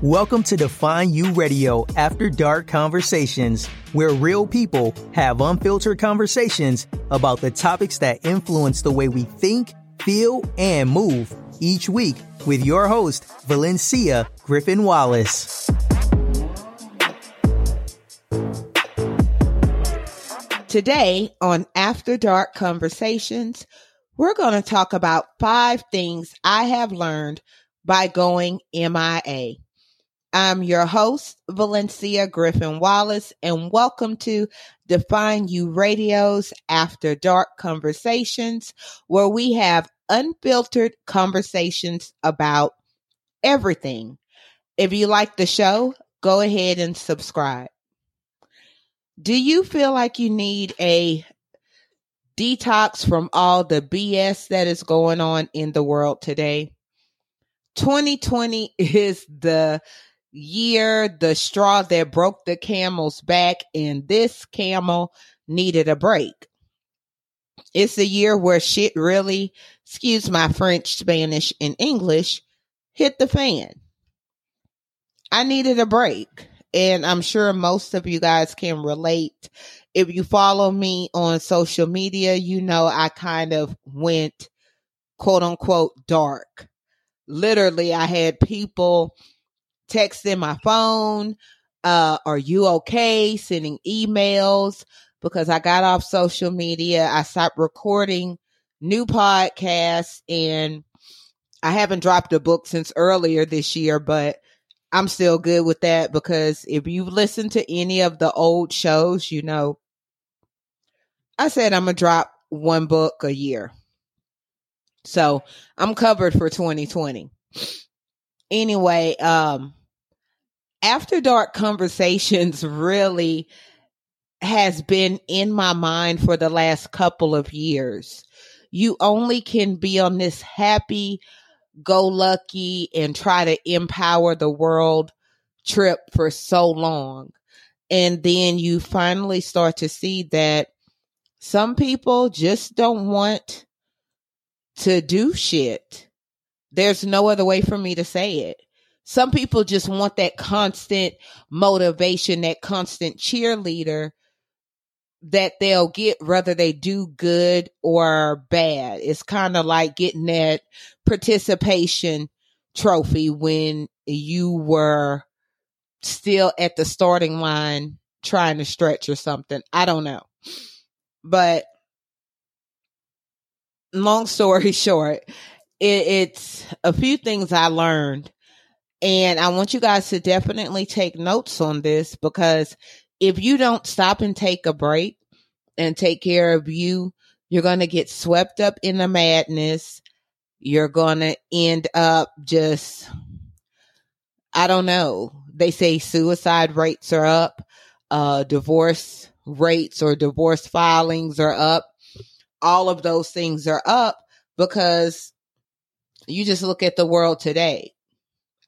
Welcome to Define U Radio After Dark Conversations, where real people have unfiltered conversations about the topics that influence the way we think, feel, and move each week with your host, Valencia Griffin Wallace. Today on After Dark Conversations, we're going to talk about five things I have learned by going MIA. I'm your host, Valencia Griffin Wallace, and welcome to Define U Radio's After Dark Conversations, where we have unfiltered conversations about everything. If you like the show, go ahead and subscribe. Do you feel like you need a detox from all the BS that is going on in the world today? 2020 is the year, the straw that broke the camel's back, and this camel needed a break. It's a year where shit really, excuse my French, Spanish, and English, hit the fan. I needed a break, and I'm sure most of you guys can relate. If you follow me on social media, you know I kind of went quote unquote dark. Literally, I had people texting my phone, uh, are you okay? Sending emails because I got off social media. I stopped recording new podcasts and I haven't dropped a book since earlier this year, but I'm still good with that because if you've listened to any of the old shows, you know, I said I'm to drop one book a year. So I'm covered for 2020. Anyway, um, after dark conversations really has been in my mind for the last couple of years. You only can be on this happy go lucky and try to empower the world trip for so long. And then you finally start to see that some people just don't want to do shit. There's no other way for me to say it. Some people just want that constant motivation, that constant cheerleader that they'll get whether they do good or bad. It's kind of like getting that participation trophy when you were still at the starting line trying to stretch or something. I don't know. But long story short, it, it's a few things I learned and I want you guys to definitely take notes on this because if you don't stop and take a break and take care of you, you're going to get swept up in the madness. You're going to end up just, I don't know. They say suicide rates are up, uh, divorce rates or divorce filings are up. All of those things are up because you just look at the world today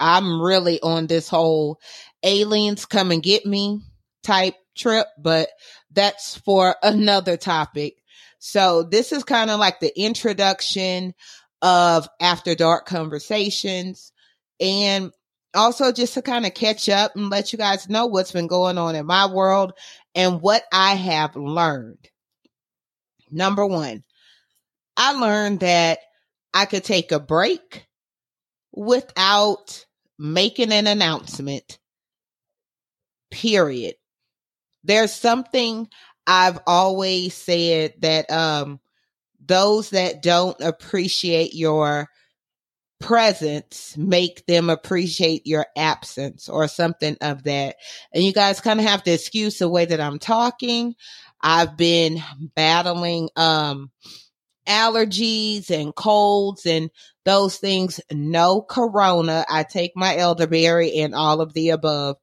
I'm really on this whole aliens come and get me type trip, but that's for another topic. So this is kind of like the introduction of after dark conversations and also just to kind of catch up and let you guys know what's been going on in my world and what I have learned. Number one, I learned that I could take a break without making an announcement, period. There's something I've always said that um, those that don't appreciate your presence make them appreciate your absence or something of that. And you guys kind of have to excuse the way that I'm talking. I've been battling um allergies and colds and those things. No corona. I take my elderberry and all of the above,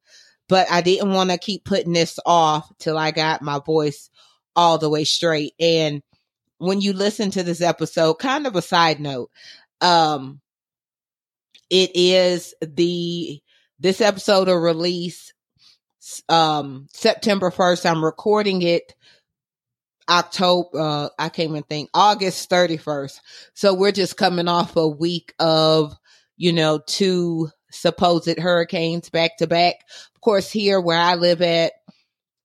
but I didn't want to keep putting this off till I got my voice all the way straight. And when you listen to this episode, kind of a side note, um, it is the, this episode will release, um, September 1st. I'm recording it October, uh, I can't even think, August 31st. So we're just coming off a week of, you know, two supposed hurricanes back to back. Of course, here where I live at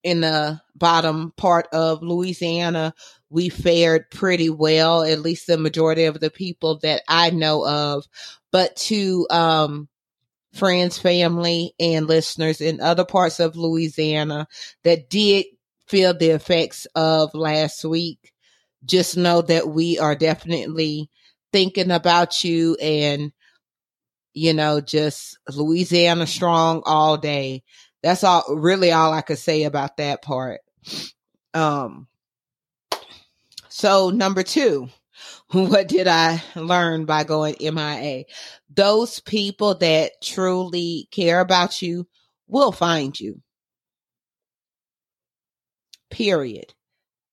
in the bottom part of Louisiana, we fared pretty well, at least the majority of the people that I know of. But to, um, friends, family, and listeners in other parts of Louisiana that did feel the effects of last week, just know that we are definitely thinking about you and, you know, just Louisiana strong all day. That's all, really all I could say about that part. Um, so number two, what did I learn by going MIA? Those people that truly care about you will find you period.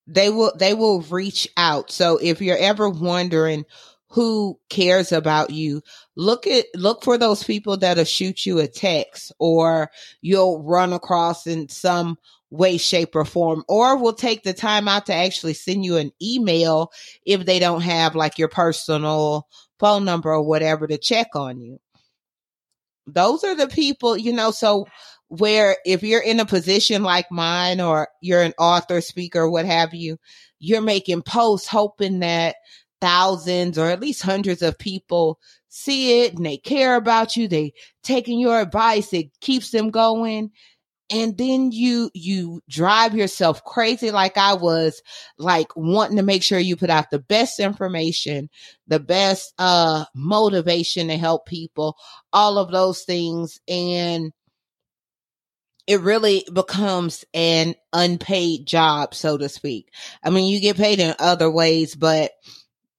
They will they will reach out. So if you're ever wondering who cares about you, look at look for those people that'll shoot you a text or you'll run across in some way, shape, or form, or will take the time out to actually send you an email if they don't have like your personal phone number or whatever to check on you. Those are the people, you know, so where if you're in a position like mine or you're an author, speaker, what have you, you're making posts hoping that thousands or at least hundreds of people see it and they care about you. They taking your advice. It keeps them going. And then you, you drive yourself crazy like I was, like wanting to make sure you put out the best information, the best, uh, motivation to help people, all of those things. And it really becomes an unpaid job, so to speak. I mean, you get paid in other ways, but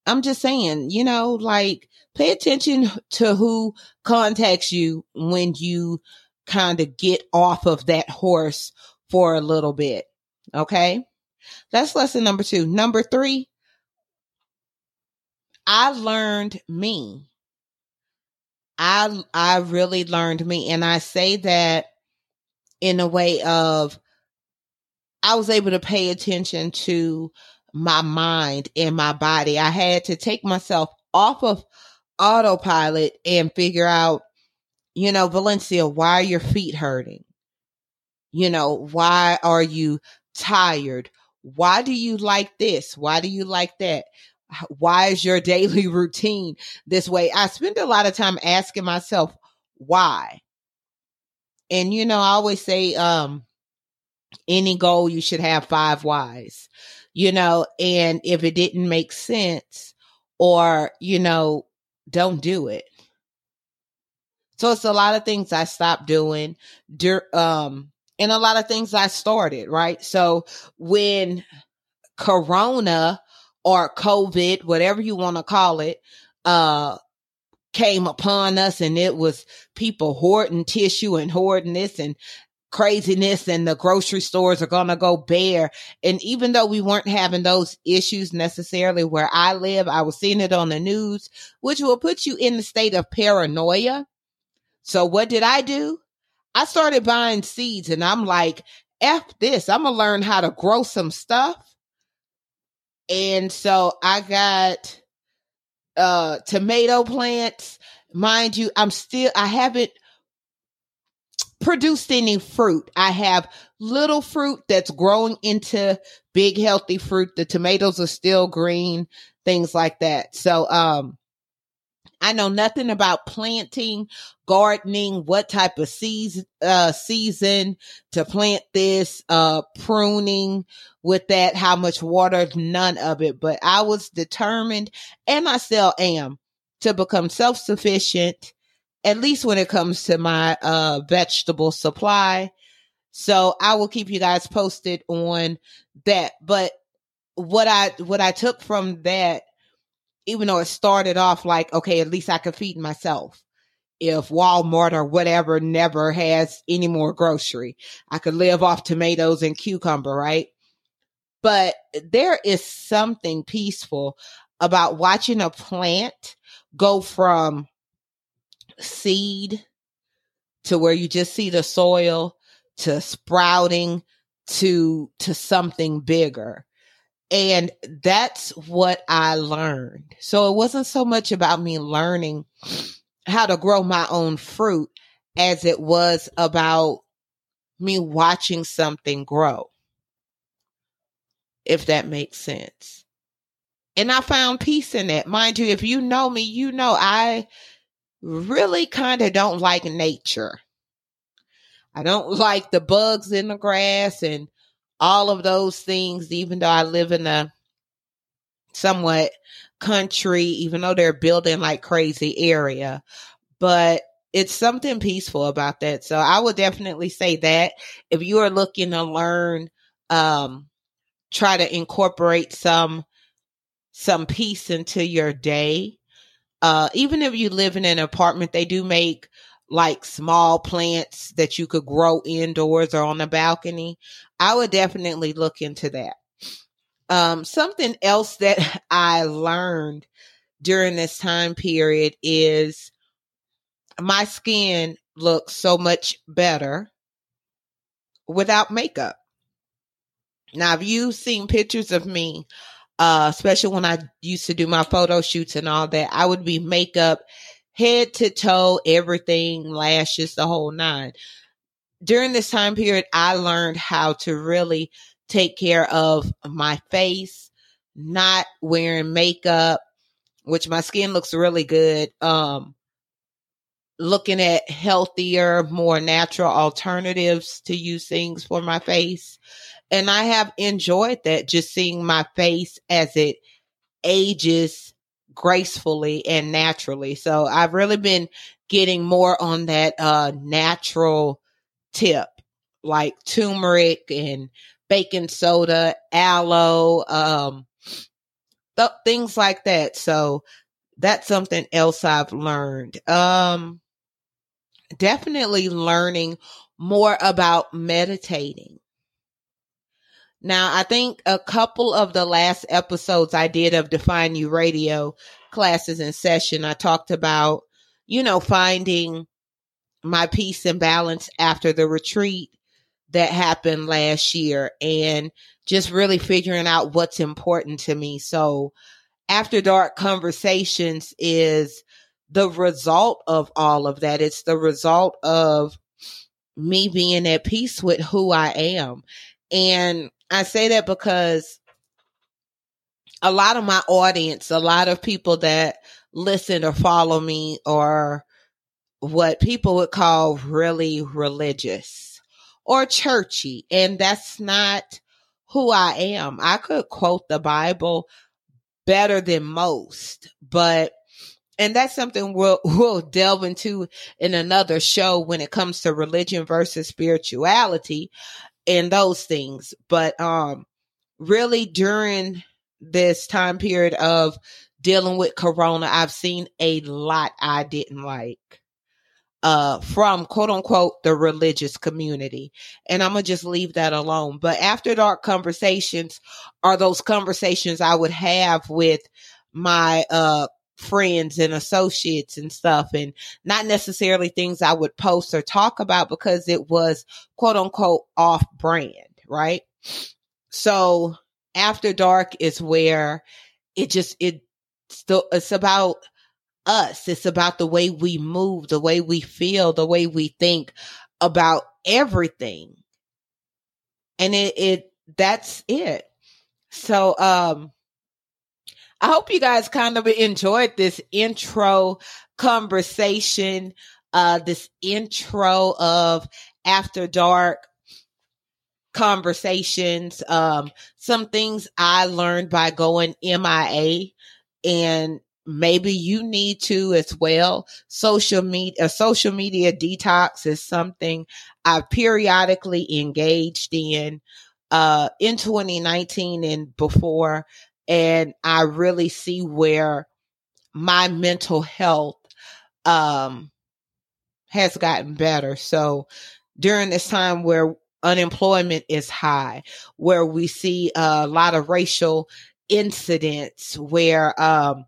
I'm just saying, you know, like pay attention to who contacts you when you kind of get off of that horse for a little bit. Okay. That's lesson number two. Number three, I learned me. I, I really learned me. And I say that in a way of I was able to pay attention to my mind and my body. I had to take myself off of autopilot and figure out, you know, Valencia, why are your feet hurting? You know, why are you tired? Why do you like this? Why do you like that? Why is your daily routine this way? I spend a lot of time asking myself, why? And you know, I always say, um, any goal you should have five whys, you know, and if it didn't make sense or, you know, don't do it. So it's a lot of things I stopped doing, um, and a lot of things I started, right? So when Corona or COVID, whatever you want to call it, uh, came upon us and it was people hoarding tissue and hoarding this and craziness and the grocery stores are going to go bare. And even though we weren't having those issues necessarily where I live, I was seeing it on the news, which will put you in the state of paranoia. So what did I do? I started buying seeds and I'm like, F this, I'm to learn how to grow some stuff. And so I got uh tomato plants. Mind you, I'm still I haven't produced any fruit. I have little fruit that's growing into big healthy fruit. The tomatoes are still green, things like that. So um I know nothing about planting, gardening, what type of season, uh, season to plant this, uh, pruning with that, how much water, none of it. But I was determined and I still am to become self-sufficient, at least when it comes to my, uh, vegetable supply. So I will keep you guys posted on that. But what I, what I took from that even though it started off like, okay, at least I could feed myself. If Walmart or whatever never has any more grocery, I could live off tomatoes and cucumber, right? But there is something peaceful about watching a plant go from seed to where you just see the soil to sprouting to to something bigger And that's what I learned. So it wasn't so much about me learning how to grow my own fruit as it was about me watching something grow. If that makes sense. And I found peace in that. Mind you, if you know me, you know I really kind of don't like nature. I don't like the bugs in the grass and all of those things, even though I live in a somewhat country, even though they're building like crazy area. But it's something peaceful about that. So I would definitely say that if you are looking to learn, um, try to incorporate some some peace into your day. Uh, even if you live in an apartment, they do make like small plants that you could grow indoors or on the balcony. I would definitely look into that. Um, something else that I learned during this time period is my skin looks so much better without makeup. Now, if you've seen pictures of me, uh, especially when I used to do my photo shoots and all that, I would be makeup head to toe, everything, lashes, the whole nine. During this time period, I learned how to really take care of my face, not wearing makeup, which my skin looks really good. Um, looking at healthier, more natural alternatives to use things for my face. And I have enjoyed that just seeing my face as it ages gracefully and naturally. So I've really been getting more on that uh natural tip like turmeric and baking soda, aloe, um th- things like that. So that's something else I've learned. Um definitely learning more about meditating. Now, I think a couple of the last episodes I did of Define U Radio classes in session, I talked about, you know, finding my peace and balance after the retreat that happened last year and just really figuring out what's important to me. So, after dark conversations is the result of all of that. It's the result of me being at peace with who I am. And I say that because a lot of my audience, a lot of people that listen or follow me are what people would call really religious or churchy. And that's not who I am. I could quote the Bible better than most, but and that's something we'll we'll delve into in another show when it comes to religion versus spirituality and those things. But um really during this time period of dealing with corona, I've seen a lot I didn't like uh from quote unquote the religious community and i'm gonna just leave that alone but after dark conversations are those conversations i would have with my uh friends and associates and stuff and not necessarily things I would post or talk about because it was quote unquote off brand, right? So after dark is where it just it still it's about us. It's about the way we move, the way we feel, the way we think about everything. And it it that's it. So um I hope you guys kind of enjoyed this intro conversation, uh, this intro of After Dark conversations, um, some things I learned by going MIA and maybe you need to as well. Social media, social media detox is something I've periodically engaged in, uh, in 2019 and before and I really see where my mental health um has gotten better. So during this time where unemployment is high, where we see a lot of racial incidents where um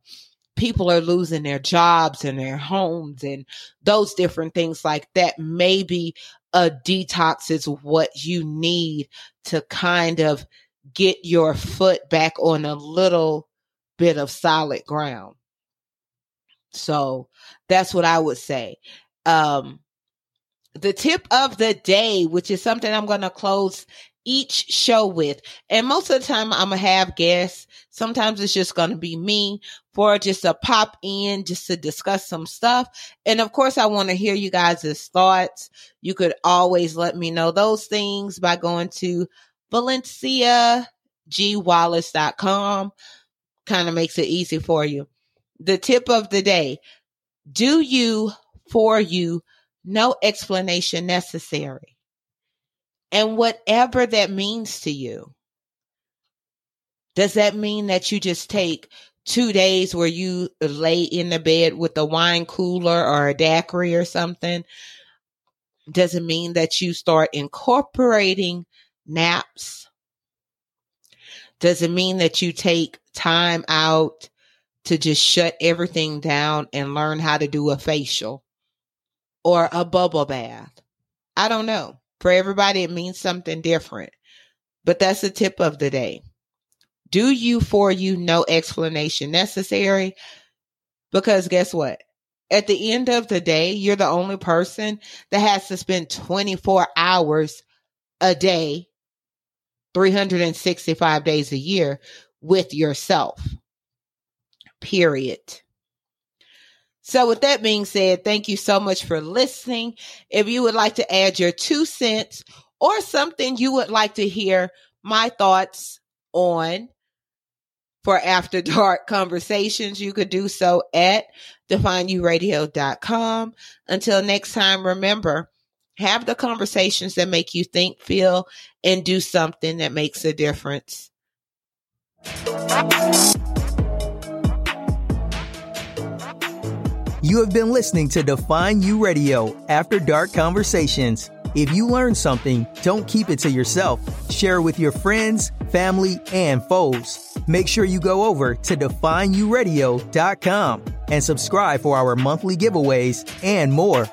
people are losing their jobs and their homes and those different things like that maybe a detox is what you need to kind of get your foot back on a little bit of solid ground. So that's what I would say. Um, the tip of the day, which is something I'm going to close each show with. And most of the time I'm going to have guests. Sometimes it's just going to be me for just a pop in, just to discuss some stuff. And of course, I want to hear you guys' thoughts. You could always let me know those things by going to valenciagwallace.com. Kind of makes it easy for you. The tip of the day. Do you, for you, no explanation necessary and whatever that means to you. Does that mean that you just take two days where you lay in the bed with a wine cooler or a daiquiri or something? Does it mean that you start incorporating naps? Does it mean that you take time out to just shut everything down and learn how to do a facial or a bubble bath? I don't know. For everybody, it means something different. But that's the tip of the day. Do you for you no explanation necessary? Because guess what? At the end of the day, you're the only person that has to spend 24 hours a day, 365 days a year with yourself. Period. So, with that being said, thank you so much for listening. If you would like to add your two cents or something you would like to hear my thoughts on for after dark conversations, you could do so at defineyouradio.com. Until next time, remember, have the conversations that make you think, feel, and do something that makes a difference. You have been listening to Define U Radio After Dark Conversations. If you learned something, don't keep it to yourself. Share it with your friends, family, and foes. Make sure you go over to defineyouradio.com and subscribe for our monthly giveaways and more.